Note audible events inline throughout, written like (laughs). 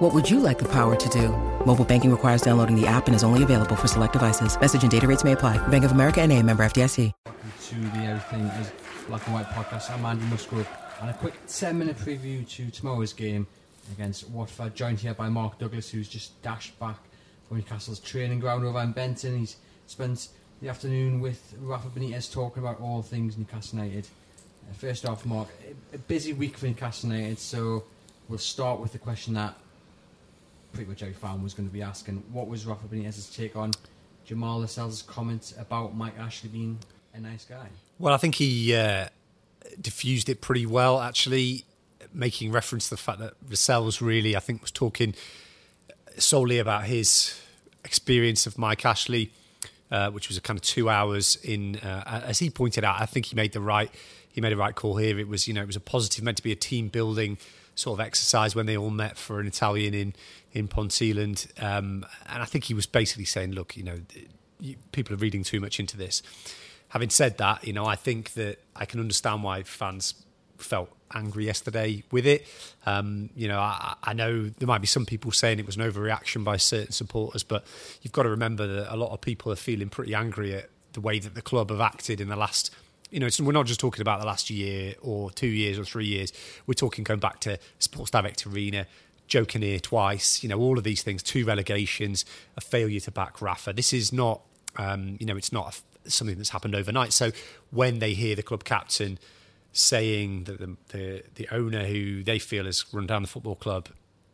What would you like the power to do? Mobile banking requires downloading the app and is only available for select devices. Message and data rates may apply. Bank of America and a member FDIC. Welcome to the Everything is Black and White podcast. I'm Andy Musgrove and a quick 10 minute preview to tomorrow's game against Watford, joined here by Mark Douglas, who's just dashed back from Newcastle's training ground over in Benton. He's spent the afternoon with Rafa Benitez talking about all things Newcastle United. Uh, first off, Mark, a busy week for Newcastle United, so we'll start with the question that pretty much every fan was going to be asking. What was Rafa Benitez's take on Jamal Lascelles' comments about Mike Ashley being a nice guy? Well, I think he uh, diffused it pretty well, actually, making reference to the fact that Lascelles really, I think, was talking solely about his experience of Mike Ashley, uh, which was a kind of two hours in. Uh, as he pointed out, I think he made the right he made a right call here. It was you know it was a positive, meant to be a team building sort of exercise when they all met for an Italian in in Ponteland, um, and I think he was basically saying, look, you know, people are reading too much into this. Having said that, you know, I think that I can understand why fans felt angry yesterday with it. Um, you know, I, I, know there might be some people saying it was an overreaction by certain supporters, but you've got to remember that a lot of people are feeling pretty angry at the way that the club have acted in the last. You know, we're not just talking about the last year or two years or three years. We're talking going back to Sports Direct Arena, Joe Kinnear twice, you know, all of these things, two relegations, a failure to back Rafa. This is not, um, you know, it's not a, something that's happened overnight. So when they hear the club captain saying that the, the, the owner who they feel has run down the football club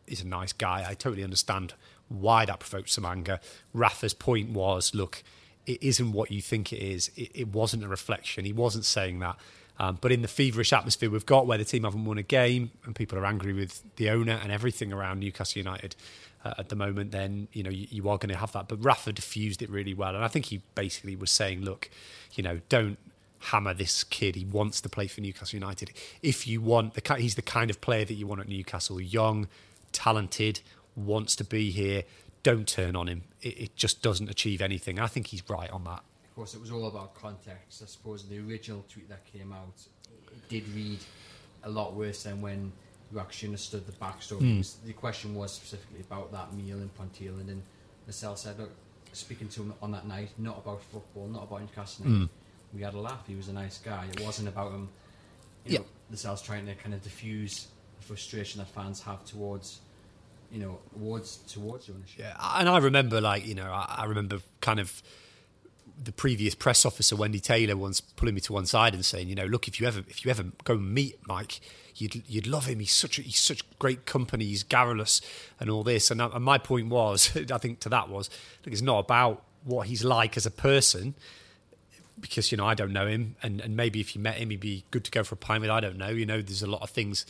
is a nice guy, I totally understand why that provoked some anger. Rafa's point was, look, it isn't what you think it is. It, it wasn't a reflection. He wasn't saying that. Um, but in the feverish atmosphere we've got, where the team haven't won a game and people are angry with the owner and everything around Newcastle United uh, at the moment, then you know you, you are going to have that. But Rafa diffused it really well, and I think he basically was saying, look, you know, don't hammer this kid. He wants to play for Newcastle United. If you want the he's the kind of player that you want at Newcastle, young, talented, wants to be here. Don't turn on him. It, it just doesn't achieve anything. I think he's right on that course, it was all about context. I suppose the original tweet that came out it did read a lot worse than when you actually understood the backstory. Mm. The question was specifically about that meal in Ponteland, and Lascelles said, "Look, speaking to him on that night, not about football, not about Newcastle. Mm. We had a laugh. He was a nice guy. It wasn't about him. You yeah. know, Lascelles trying to kind of diffuse the frustration that fans have towards." You know, towards towards ownership. Yeah, and I remember, like you know, I, I remember kind of the previous press officer Wendy Taylor once pulling me to one side and saying, you know, look, if you ever if you ever go meet Mike, you'd you'd love him. He's such a, he's such great company. He's garrulous and all this. And, and my point was, (laughs) I think to that was, look, it's not about what he's like as a person. Because you know I don't know him, and, and maybe if you met him, he'd be good to go for a pint with. I don't know. You know, there's a lot of things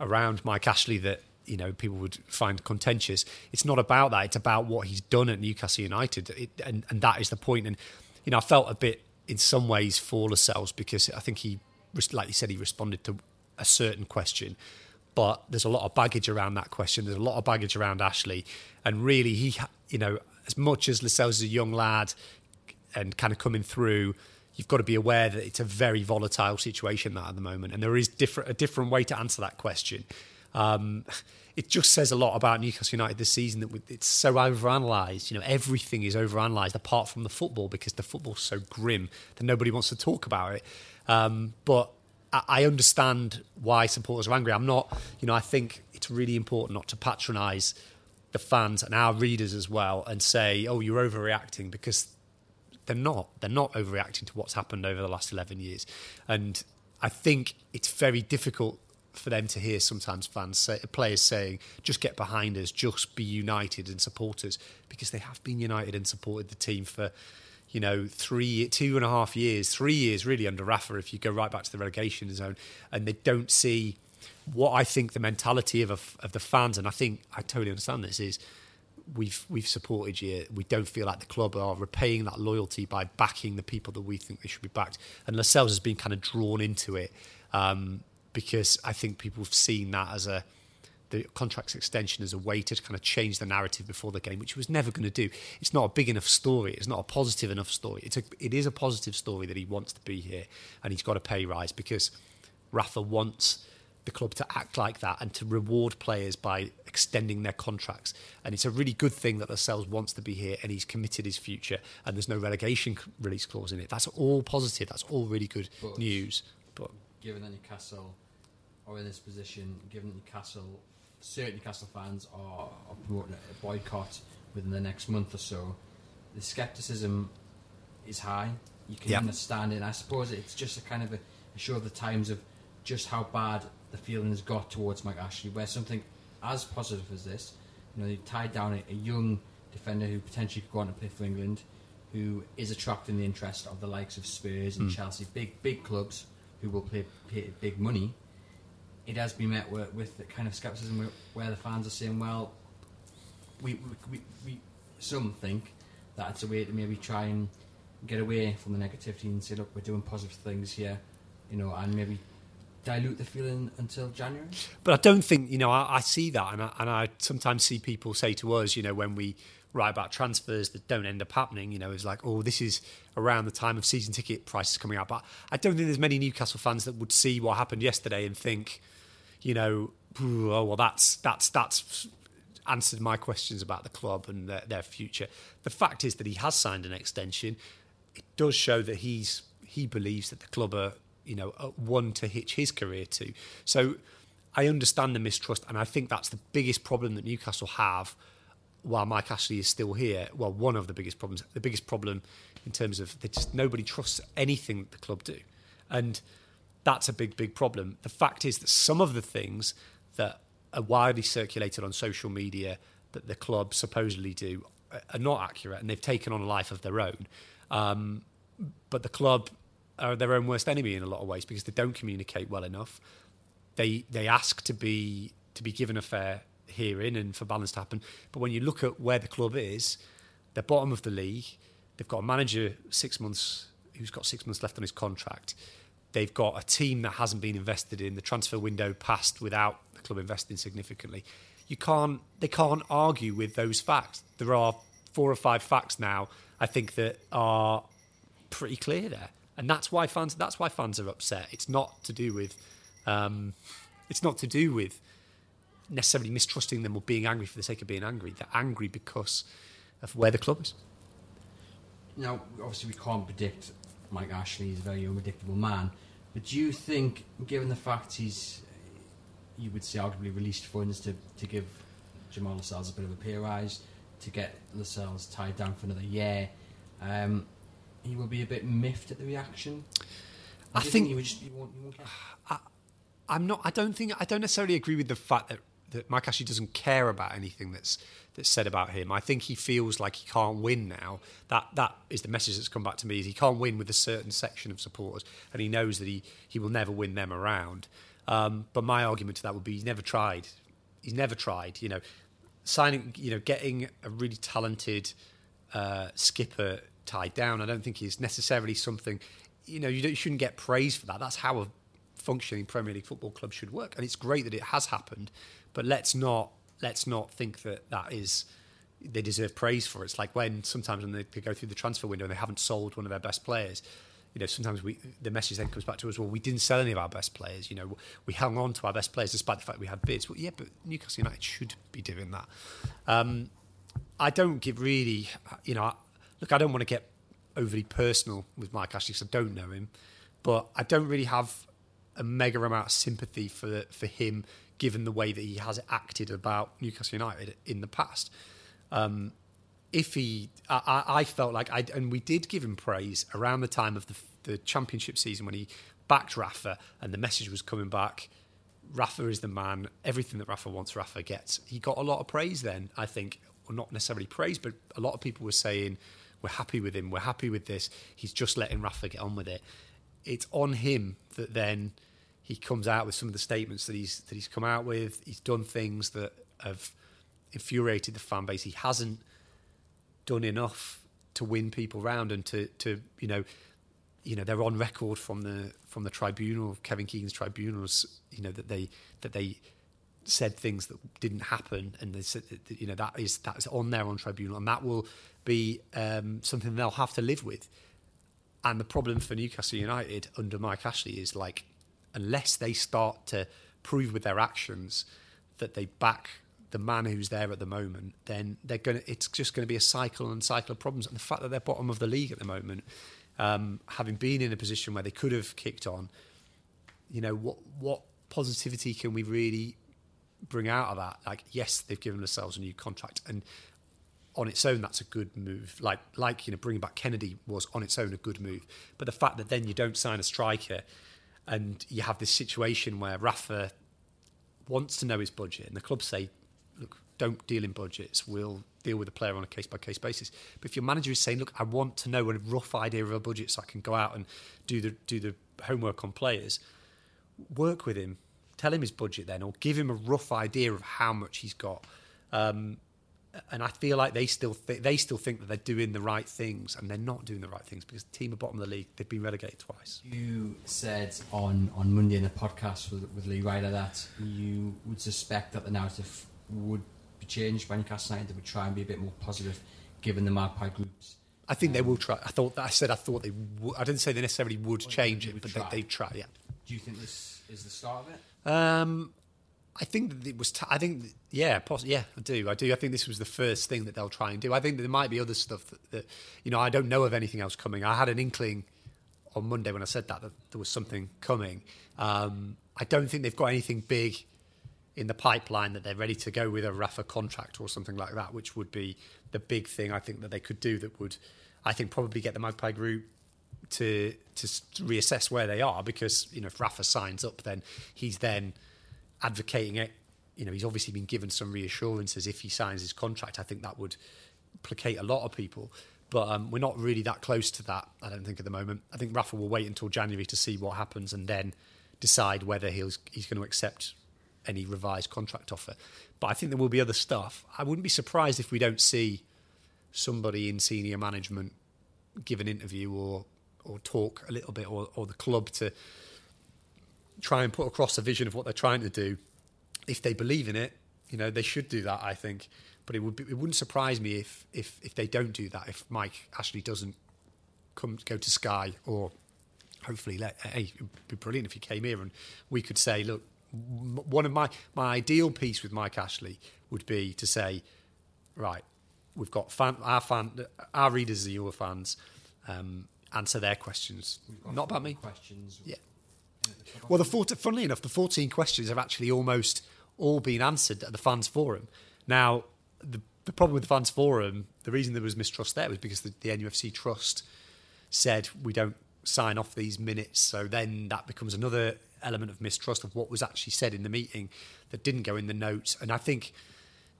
around Mike Ashley that you know people would find contentious. It's not about that. It's about what he's done at Newcastle United, it, and and that is the point. And you know, I felt a bit in some ways for Lascelles because I think he, like you said, he responded to a certain question. But there's a lot of baggage around that question. There's a lot of baggage around Ashley, and really, he, you know, as much as Lascelles is a young lad and kind of coming through, you've got to be aware that it's a very volatile situation that at the moment, and there is different a different way to answer that question. Um, it just says a lot about Newcastle United this season that it's so overanalyzed. You know, everything is overanalyzed apart from the football because the football's so grim that nobody wants to talk about it. Um, but I understand why supporters are angry. I'm not, you know, I think it's really important not to patronise the fans and our readers as well and say, oh, you're overreacting because they're not. They're not overreacting to what's happened over the last 11 years. And I think it's very difficult for them to hear sometimes fans say, players saying, just get behind us, just be united and supporters, because they have been united and supported the team for, you know, three, two and a half years, three years really under Rafa, if you go right back to the relegation zone, and they don't see what I think the mentality of, a, of the fans, and I think I totally understand this, is we've we've supported you. We don't feel like the club are repaying that loyalty by backing the people that we think they should be backed. And Lascelles has been kind of drawn into it um, because I think people have seen that as a the contract's extension as a way to kind of change the narrative before the game, which he was never going to do. It's not a big enough story. It's not a positive enough story. It's a, it is a positive story that he wants to be here and he's got a pay rise because Rafa wants the club to act like that and to reward players by extending their contracts. And it's a really good thing that Lascelles wants to be here and he's committed his future and there's no relegation release clause in it. That's all positive. That's all really good but news. But given that Newcastle in this position, given that Newcastle, certain Newcastle fans are, are promoting a boycott within the next month or so, the scepticism is high. You can yep. understand it. And I suppose it's just a kind of a, a show of the times of just how bad the feeling has got towards Mike Ashley, where something as positive as this, you know, they tied down a, a young defender who potentially could go on to play for England, who is attracting the interest of the likes of Spurs and mm. Chelsea, big big clubs who will pay, pay big money. It has been met with, with the kind of scepticism where, where, the fans are saying, well, we, we, we, we some think that it's a way to maybe try and get away from the negativity and say, look, we're doing positive things here, you know, and maybe dilute the feeling until January. But I don't think you know. I, I see that, and I, and I sometimes see people say to us, you know, when we write about transfers that don't end up happening, you know, it's like, oh, this is around the time of season ticket prices coming out. But I don't think there's many Newcastle fans that would see what happened yesterday and think, you know, oh well, that's that's that's answered my questions about the club and their, their future. The fact is that he has signed an extension. It does show that he's he believes that the club are you know, one to hitch his career to. So I understand the mistrust, and I think that's the biggest problem that Newcastle have while Mike Ashley is still here. Well, one of the biggest problems, the biggest problem in terms of just nobody trusts anything that the club do, and that's a big, big problem. The fact is that some of the things that are widely circulated on social media that the club supposedly do are not accurate, and they've taken on a life of their own. Um, but the club are their own worst enemy in a lot of ways because they don't communicate well enough. They they ask to be to be given a fair hearing and for balance to happen. But when you look at where the club is, they're bottom of the league. They've got a manager six months who's got six months left on his contract. They've got a team that hasn't been invested in. The transfer window passed without the club investing significantly. You can't they can't argue with those facts. There are four or five facts now I think that are pretty clear there and that's why fans that's why fans are upset. It's not to do with um, it's not to do with necessarily mistrusting them or being angry for the sake of being angry. They're angry because of where the club is. Now, obviously, we can't predict Mike Ashley. He's a very unpredictable man. But do you think, given the fact he's, you would say, arguably released funds to, to give Jamal Lascelles a bit of a pay rise, to get Lascelles tied down for another year, um, he will be a bit miffed at the reaction? I think, think, he would just, won't, won't (sighs) I, I'm not. I don't think. I don't necessarily agree with the fact that that Mike Ashley doesn't care about anything that's that's said about him. I think he feels like he can't win now. That that is the message that's come back to me. Is he can't win with a certain section of supporters, and he knows that he he will never win them around. Um, but my argument to that would be he's never tried. He's never tried. You know, signing. You know, getting a really talented uh, skipper tied down. I don't think he's necessarily something, you know, you, you shouldn't get praise for that. That's how a functioning Premier League football club should work, and it's great that it has happened. But let's not let's not think that that is they deserve praise for. It. It's like when sometimes when they, go through the transfer window and they haven't sold one of their best players. You know, sometimes we the message then comes back to us. Well, we didn't sell any of our best players. You know, we hung on to our best players despite the fact we had bids. Well, yeah, but Newcastle United should be doing that. Um, I don't give really, you know, look, I don't want to get overly personal with Mike Ashley because I don't know him, but I don't really have a mega amount of sympathy for for him given the way that he has acted about Newcastle United in the past. Um, if he, I, I, felt like I, and we did give him praise around the time of the, the championship season when he backed Rafa and the message was coming back. Rafa is the man. Everything that Rafa wants, Rafa gets. He got a lot of praise then, I think, or not necessarily praise, but a lot of people were saying, we're happy with him. We're happy with this. He's just letting Rafa get on with it. It's on him that then he comes out with some of the statements that he's that he's come out with. He's done things that have infuriated the fan base. He hasn't done enough to win people round and to to you know you know they're on record from the from the tribunal Kevin Keegan's tribunals you know that they that they said things that didn't happen and they said that, you know that is that is on there on tribunal and that will be um, something they'll have to live with and the problem for Newcastle United under Mike Ashley is like unless they start to prove with their actions that they back the man who's there at the moment, then they're going it's just going to be a cycle and cycle of problems. And the fact that they're bottom of the league at the moment, um, having been in a position where they could have kicked on, you know, what, what positivity can we really bring out of that? Like, yes, they've given themselves a new contract and on its own, that's a good move. Like, like you know, bringing back Kenedy was on its own a good move. But the fact that then you don't sign a striker and you have this situation where Rafa wants to know his budget and the club say look, don't deal in budgets. We'll deal with the player on a case by case basis. But if your manager is saying, look, I want to know a rough idea of a budget so I can go out and do the do the homework on players, work with him, tell him his budget then, or give him a rough idea of how much he's got. Um, and I feel like they still th- they still think that they're doing the right things, and they're not doing the right things because the team at bottom of the league they've been relegated twice. You said on on Monday in the podcast with, with Lee Ryder that you would suspect that the narrative would be changed by Newcastle United. They would try and be a bit more positive, given the Magpie groups. I think um, they will try. I thought that I said I thought they. W- I didn't say they necessarily would change it, but try. they, they try. Yeah. Do you think this is the start of it? Um, I think that it was. T- I think, yeah, poss- yeah, I do. I do. I think this was the first thing that they'll try and do. I think there might be other stuff that, that, you know, I don't know of anything else coming. I had an inkling on Monday when I said that that there was something coming. Um, I don't think they've got anything big in the pipeline that they're ready to go with a Rafa contract or something like that, which would be the big thing I think that they could do. That would, I think, probably get the Magpie Group to to reassess where they are because you know if Rafa signs up, then he's then advocating it. You know, he's obviously been given some reassurances if he signs his contract. I think that would placate a lot of people. But um, we're not really that close to that, I don't think, at the moment. I think Rafa will wait until January to see what happens and then decide whether he's, he's going to accept any revised contract offer. But I think there will be other stuff. I wouldn't be surprised if we don't see somebody in senior management give an interview or or talk a little bit, or, or the club to try and put across a vision of what they're trying to do. If they believe in it, you know, they should do that. I think, but it would be, it wouldn't surprise me if if if they don't do that. If Mike Ashley doesn't come go to Sky or hopefully let hey, it'd be brilliant if he came here and we could say, look, one of my my ideal piece with Mike Ashley would be to say, right, we've got fan, our fan, our readers are your fans. Um, answer their questions, not about me. Questions. Yeah. Well, the 14, funnily enough, the 14 questions have actually almost all been answered at the fans forum. Now, the, the problem with the fans forum, the reason there was mistrust there was because the, the NUFC trust said we don't sign off these minutes. So then that becomes another element of mistrust of what was actually said in the meeting that didn't go in the notes. And I think,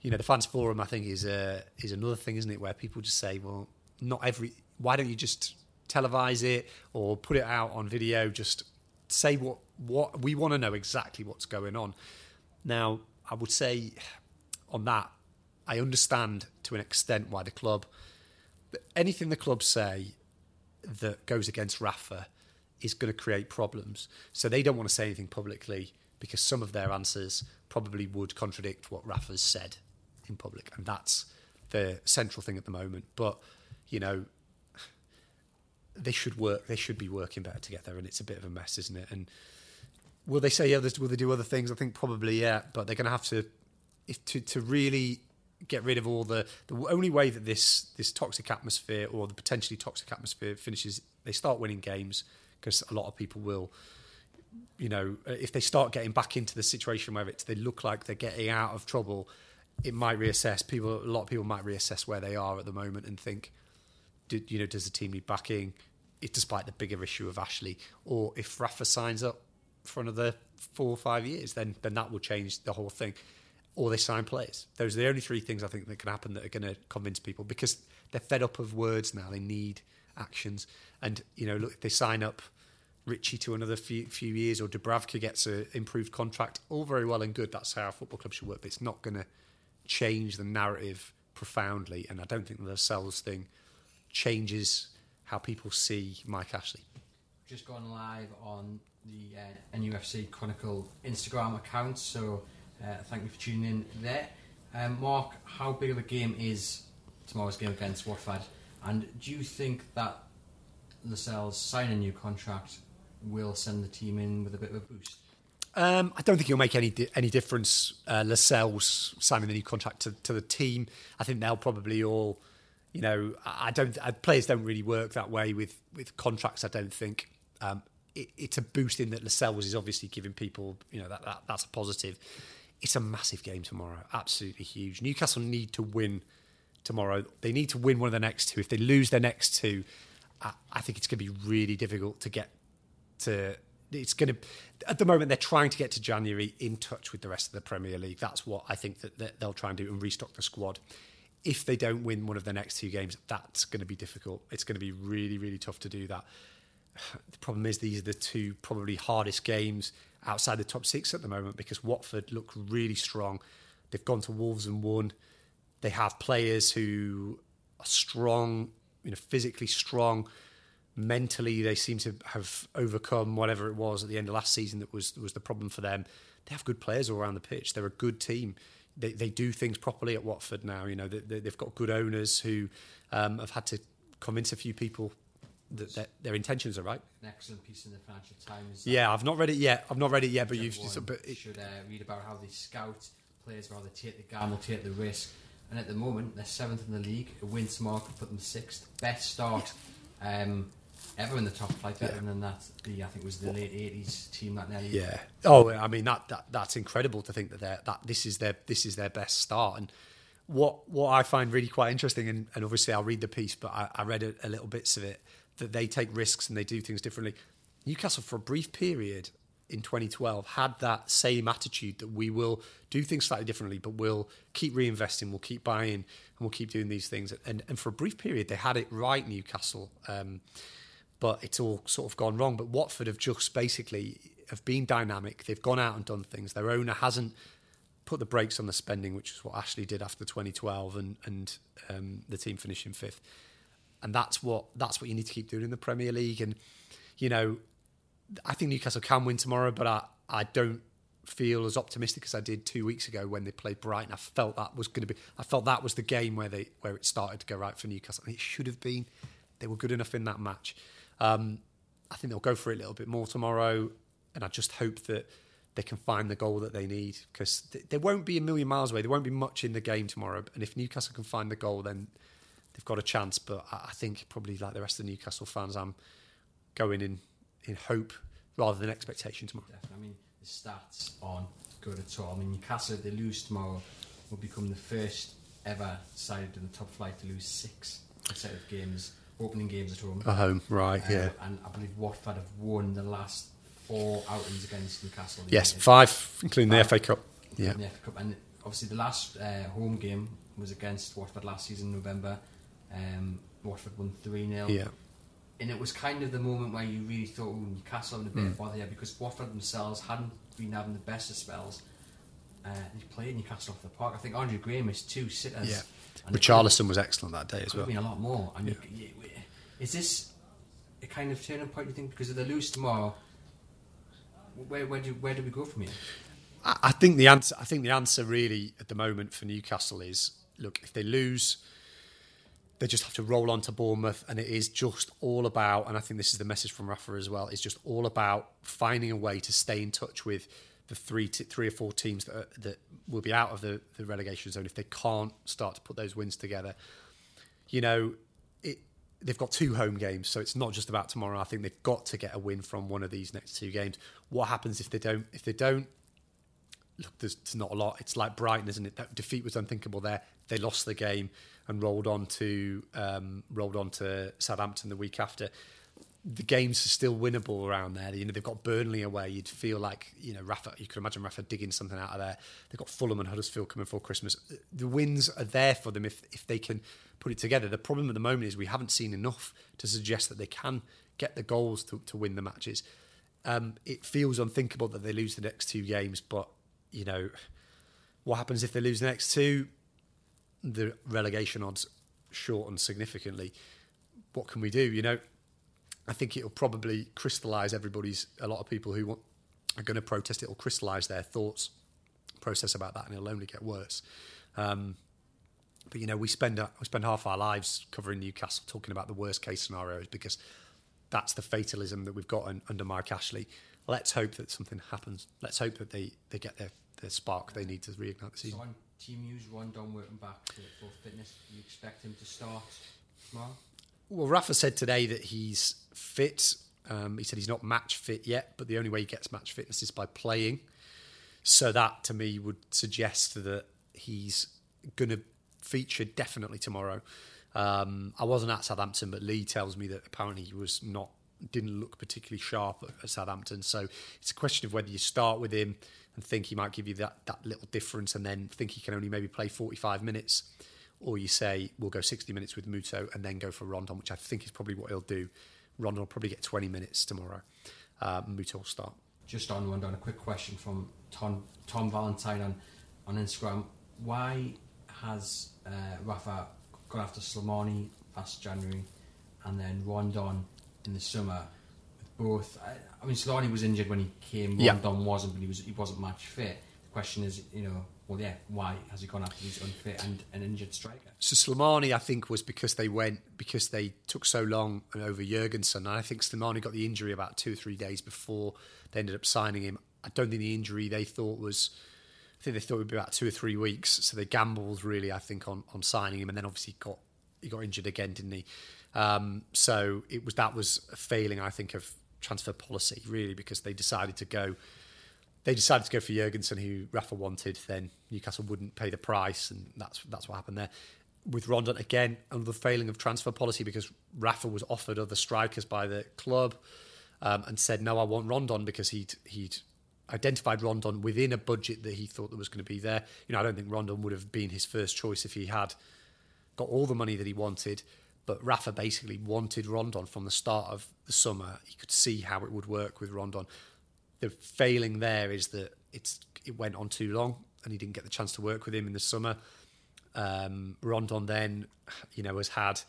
you know, the fans forum, I think, is a, is another thing, isn't it, where people just say, well, not every. Why don't you just televise it or put it out on video? Just say what what we want to know exactly what's going on. Now, I would say on that, I understand to an extent why the club, anything the club say that goes against Rafa is going to create problems. So they don't want to say anything publicly because some of their answers probably would contradict what Rafa's said in public, and that's the central thing at the moment. But you know, they should work. They should be working better together, and it's a bit of a mess, isn't it? And will they say others? Will they do other things? I think probably yeah, but they're going to have to if to to really get rid of all the the only way that this this toxic atmosphere or the potentially toxic atmosphere finishes. They start winning games because a lot of people will. You know, if they start getting back into the situation where it's they look like they're getting out of trouble, it might reassess. People, a lot of people might reassess where they are at the moment and think, you know, does the team need backing? It, despite the bigger issue of Ashley, or if Rafa signs up for another four or five years, then then that will change the whole thing. Or they sign players. Those are the only three things I think that can happen that are going to convince people because they're fed up of words now. They need actions. And you know, look, if they sign up Ritchie to another few, few years, or Dubravka gets an improved contract, all very well and good. That's how football club should work. But it's not going to change the narrative profoundly, and I don't think the Lascelles thing changes how people see Mike Ashley. Just gone live on the uh, NUFC Chronicle Instagram account, so uh, thank you for tuning in there. Um, Mark, how big of a game is tomorrow's game against Watford? And do you think that Lascelles signing a new contract will send the team in with a bit of a boost? Um, I don't think it'll make any di- any difference. Uh, Lascelles signing the new contract to, to the team. I think they'll probably all, you know, I don't. I, players don't really work that way with with contracts. I don't think. Um, it, it's a boost in that Lascelles is obviously giving people, you know, that, that that's a positive. It's a massive game tomorrow, absolutely huge. Newcastle need to win tomorrow. They need to win one of the next two. If they lose their next two, I, I think it's going to be really difficult to get to. It's going to. At the moment, they're trying to get to January in touch with the rest of the Premier League. That's what I think that that they'll try and do and restock the squad. If they don't win one of the next two games, that's going to be difficult. It's going to be really, really tough to do that. (sighs) The problem is these are the two probably hardest games outside the top six at the moment because Watford look really strong. They've gone to Wolves and won. They have players who are strong, you know, physically strong. Mentally, they seem to have overcome whatever it was at the end of last season that was was the problem for them. They have good players all around the pitch. They're a good team. They they do things properly at Watford now. You know, they, they, they've got good owners who um, have had to convince a few people that their, their intentions are right. An excellent piece in the Financial Times. Yeah, I've not read it yet. I've not read it yet, but you've. But it, should uh, read about how they scout players, rather take the gamble, take the risk. And at the moment, they're seventh in the league. A win tomorrow could put them sixth. Best start um, ever in the top flight. Better Yeah. than that, the I think it was the late eighties team that nearly. Yeah. Oh, I mean that, that that's incredible to think that they're, that this is their this is their best start. And what what I find really quite interesting, and, and obviously I'll read the piece, but I, I read a, a little bits of it that they take risks and they do things differently. Newcastle for a brief period in 2012 had that same attitude that we will do things slightly differently, but we'll keep reinvesting, we'll keep buying, and we'll keep doing these things. And and for a brief period, they had it right, Newcastle. Um, but it's all sort of gone wrong. But Watford have just basically have been dynamic. They've gone out and done things. Their owner hasn't put the brakes on the spending, which is what Ashley did after 2012, and and um, the team finishing fifth. And that's what that's what you need to keep doing in the Premier League. And you know, I think Newcastle can win tomorrow, but I I don't feel as optimistic as I did two weeks ago when they played Brighton. I felt that was going to be. I felt that was the game where they where it started to go right for Newcastle. And it should have been. They were good enough in that match. Um, I think they'll go for it a little bit more tomorrow, and I just hope that they can find the goal that they need because th- they won't be a million miles away. There won't be much in the game tomorrow, and if Newcastle can find the goal, then they've got a chance. But I, I think probably like the rest of the Newcastle fans, I'm going in in hope rather than expectation tomorrow. Definitely. I mean, the stats aren't good at all. I mean, Newcastle, if they lose tomorrow, will become the first ever side in the top flight to lose six consecutive games, opening games at home. At home, right? yeah. and I believe Watford have won the last four outings against Newcastle. Yes, United. five, including the FA Cup. Yeah, the FA Cup. And obviously, the last uh, home game was against Watford last season in November. Um, Watford won 3 0. yeah, And it was kind of the moment where you really thought, oh, Newcastle having a bit of bother here because Watford themselves hadn't been having the best of spells. Uh, they played Newcastle off the park. I think Andre Graham is two sitters. yeah. And Richarlison was excellent that day as well. been a lot more. And you, you, is this a kind of turning point, you think? Because if they lose tomorrow, where, where, do, where do we go from here? I I think the answer. I think the answer really at the moment for Newcastle is: look, if they lose, they just have to roll on to Bournemouth, and it is just all about. And I think this is the message from Rafa as well. It's just all about finding a way to stay in touch with the three, three or four teams that are, that will be out of the, the relegation zone if they can't start to put those wins together. You know, it. They've got two home games, so it's not just about tomorrow. I think they've got to get a win from one of these next two games. What happens if they don't? If they don't, look, there's, there's not a lot. It's like Brighton, isn't it? That defeat was unthinkable there. They lost the game and rolled on to um, rolled on to Southampton the week after. The games are still winnable around there. You know, they've got Burnley away. You'd feel like you know Rafa. You could imagine Rafa digging something out of there. They've got Fulham and Huddersfield coming for Christmas. The wins are there for them if if they can put it together. The problem at the moment is we haven't seen enough to suggest that they can get the goals to, to win the matches. Um, it feels unthinkable that they lose the next two games, but you know, What happens if they lose the next two? The relegation odds shorten significantly. What can we do? You know, I think it'll probably crystallise everybody's. A lot of people who want, are going to protest. It'll crystallise their thoughts process about that, and it'll only get worse. Um, but you know, we spend uh, we spend half our lives covering Newcastle, talking about the worst case scenarios because that's the fatalism that we've got un, under Mark Ashley. Let's hope that something happens. Let's hope that they, they get their, their spark they need to reignite the season. So on team news, Rondon working back to full fitness. You expect him to start tomorrow? Well, Rafa said today that he's fit. Um, he said he's not match fit yet, but the only way he gets match fitness is by playing. So that to me would suggest that he's going to feature definitely tomorrow. Um, I wasn't at Southampton, but Lee tells me that apparently he was not didn't look particularly sharp at, Southampton. So it's a question of whether you start with him and think he might give you that that little difference, and then think he can only maybe play 45 minutes, or you say we'll go 60 minutes with Muto and then go for Rondon, which I think is probably what he'll do. Rondon will probably get 20 minutes tomorrow. Uh, Muto will start. Just on Rondon, a quick question from Tom Tom Valentine on on Instagram. Why has uh, Rafa gone after Slimani last January and then Rondon in the summer? With both, I, I mean, Slimani was injured when he came. Yeah. Rondon wasn't, but he was he wasn't match fit. The question is, you know, well, yeah, why has he gone after these unfit and an injured striker? So Slimani, I think, was because they went because they took so long over Jørgensen. And I think Slimani got the injury about two or three days before they ended up signing him. I don't think the injury they thought was I think they thought it would be about two or three weeks, so they gambled really, I think, on on signing him, and then obviously got he got injured again, didn't he? Um, so it was that was a failing, I think, of transfer policy really, because they decided to go. They decided to go for Jørgensen, who Rafa wanted. Then Newcastle wouldn't pay the price, and that's that's what happened there. With Rondon again, another failing of transfer policy because Rafa was offered other strikers by the club, um, and said no, I want Rondon because he'd he'd identified Rondon within a budget that he thought that was going to be there. You know, I don't think Rondon would have been his first choice if he had got all the money that he wanted. But Rafa basically wanted Rondon from the start of the summer. He could see how it would work with Rondon. The failing there is that it's it went on too long, and he didn't get the chance to work with him in the summer. Um, Rondon then, you know, has had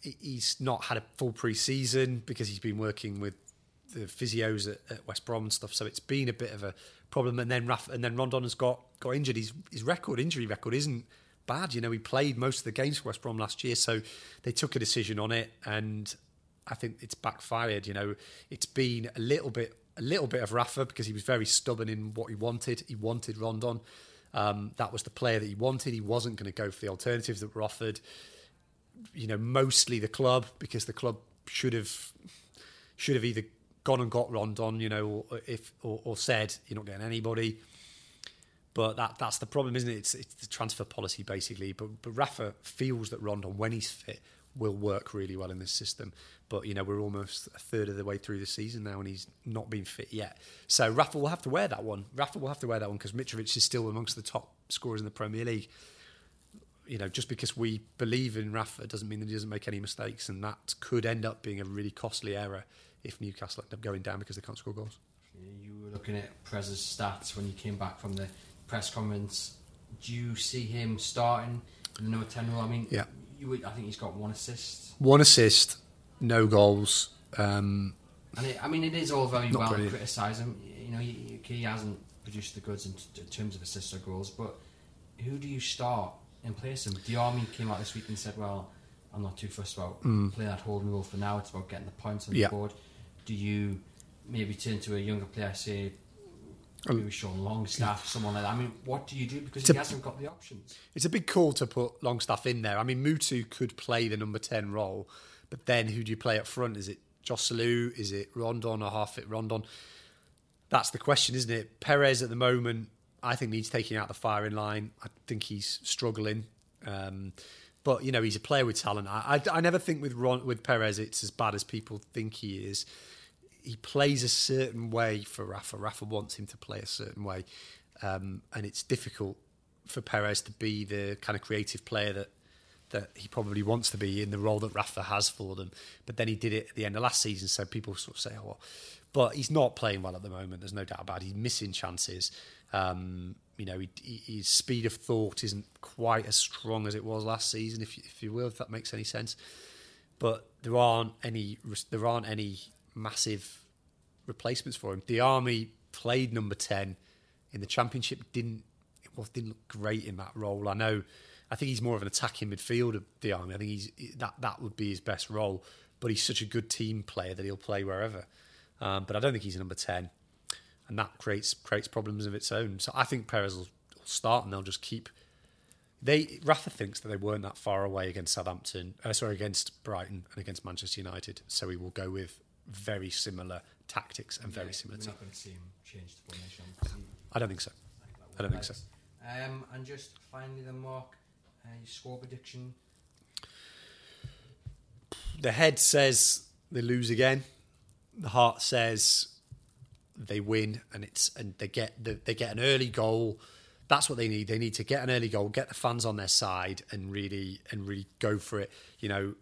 he's not had a full pre-season because he's been working with the physios at, at, West Brom and stuff. So it's been a bit of a problem. And then Raf, and then Rondon has got got injured. His his record injury record isn't bad. You know, he played most of the games for West Brom last year, so they took a decision on it, and I think it's backfired. You know, it's been a little bit a little bit of Rafa because he was very stubborn in what he wanted. He wanted Rondon. Um, that was the player that he wanted. He wasn't going to go for the alternatives that were offered. You know, mostly the club because the club should have should have either gone and got Rondon, you know, or if or, or, said you're not getting anybody. But that that's the problem, isn't it? It's, it's the transfer policy basically. But but Rafa feels that Rondon, when he's fit, will work really well in this system. But you know, we're almost a third of the way through the season now, and he's not been fit yet. So Rafa will have to wear that one. Rafa will have to wear that one because Mitrovic is still amongst the top scorers in the Premier League. You know, just because we believe in Rafa doesn't mean that he doesn't make any mistakes, and that could end up being a really costly error if Newcastle end up going down because they can't score goals. You were looking at Perez's stats when you came back from the press conference. Do you see him starting in the number 10 role? I mean, yeah. you would, I think he's got one assist. One assist, no goals. Um, and it, I mean, it is all very well to criticise him. You know, he, he hasn't produced the goods in, t- in terms of assists or goals, but who do you start in place of him? Diamé came out this week and said, well, I'm not too fussed about mm. playing that holding role for now. It's about getting the points on yeah. the board. Do you maybe turn to a younger player, say um, maybe Sean Longstaff, someone like that? I mean, what do you do because he a, hasn't got the options? It's a big call to put Longstaff in there. I mean, Muto could play the number ten role, but then who do you play up front? Is it Joselu? Is it Rondon or half fit Rondon? That's the question, isn't it? Perez at the moment, I think needs taking out the firing line. I think he's struggling. Um, but you know, he's a player with talent. I, I, I never think with Ron, with Perez it's as bad as people think he is. He plays a certain way for Rafa. Rafa wants him to play a certain way, um, and it's difficult for Perez to be the kind of creative player that that he probably wants to be in the role that Rafa has for them. But then he did it at the end of last season, so people sort of say, "Oh, well," but he's not playing well at the moment. There's no doubt about it. He's missing chances. Um, you know, he, he, his speed of thought isn't quite as strong as it was last season, if you, if you will, if that makes any sense. But there aren't any there aren't any massive replacements for him. Diamé played number ten in the championship. Didn't it didn't look great in that role. I know. I think he's more of an attacking midfielder. Diamé. I think he's that that would be his best role. But he's such a good team player that he'll play wherever. Um, but I don't think he's a number ten, and that creates creates problems of its own. So I think Perez will start, and they'll just keep they Rafa thinks that they weren't that far away against Southampton, uh, sorry, against Brighton and against Manchester United. So he will go with very similar tactics and very Yeah, similar. We're not going to see him change the formation. I don't think so. I don't think so. Um, and just finally, the mark, uh, score prediction. The head says they lose again. The heart says they win, and it's and they get the, they get an early goal. That's what they need. They need to get an early goal, get the fans on their side, and really and really go for it. You know,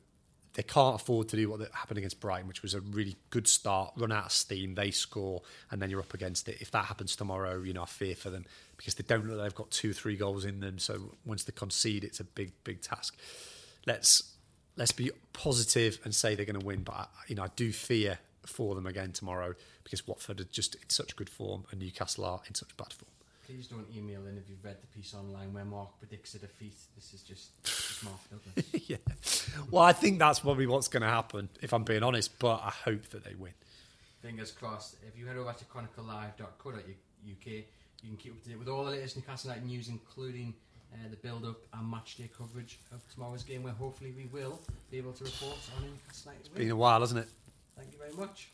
they can't afford to do what happened against Brighton, which was a really good start, run out of steam, they score, and then you're up against it. If that happens tomorrow, you know, I fear for them because they don't look like they've got two, three goals in them. So once they concede, it's a big, big task. Let's let's be positive and say they're going to win, but I, you know, I do fear for them again tomorrow because Watford are just in such good form and Newcastle are in such bad form. Please don't email in if you've read the piece online where Mark predicts a defeat. This is just, just (laughs) Mark Douglas. yeah. Well, I think that's probably what's going to happen, if I'm being honest, but I hope that they win. Fingers crossed. If you head over to chroniclelive.co.uk, you can keep up to date with all the latest Newcastle United news, including uh, the build up and match day coverage of tomorrow's game, where hopefully we will be able to report on a Newcastle United win. Been a while, hasn't it? Thank you very much.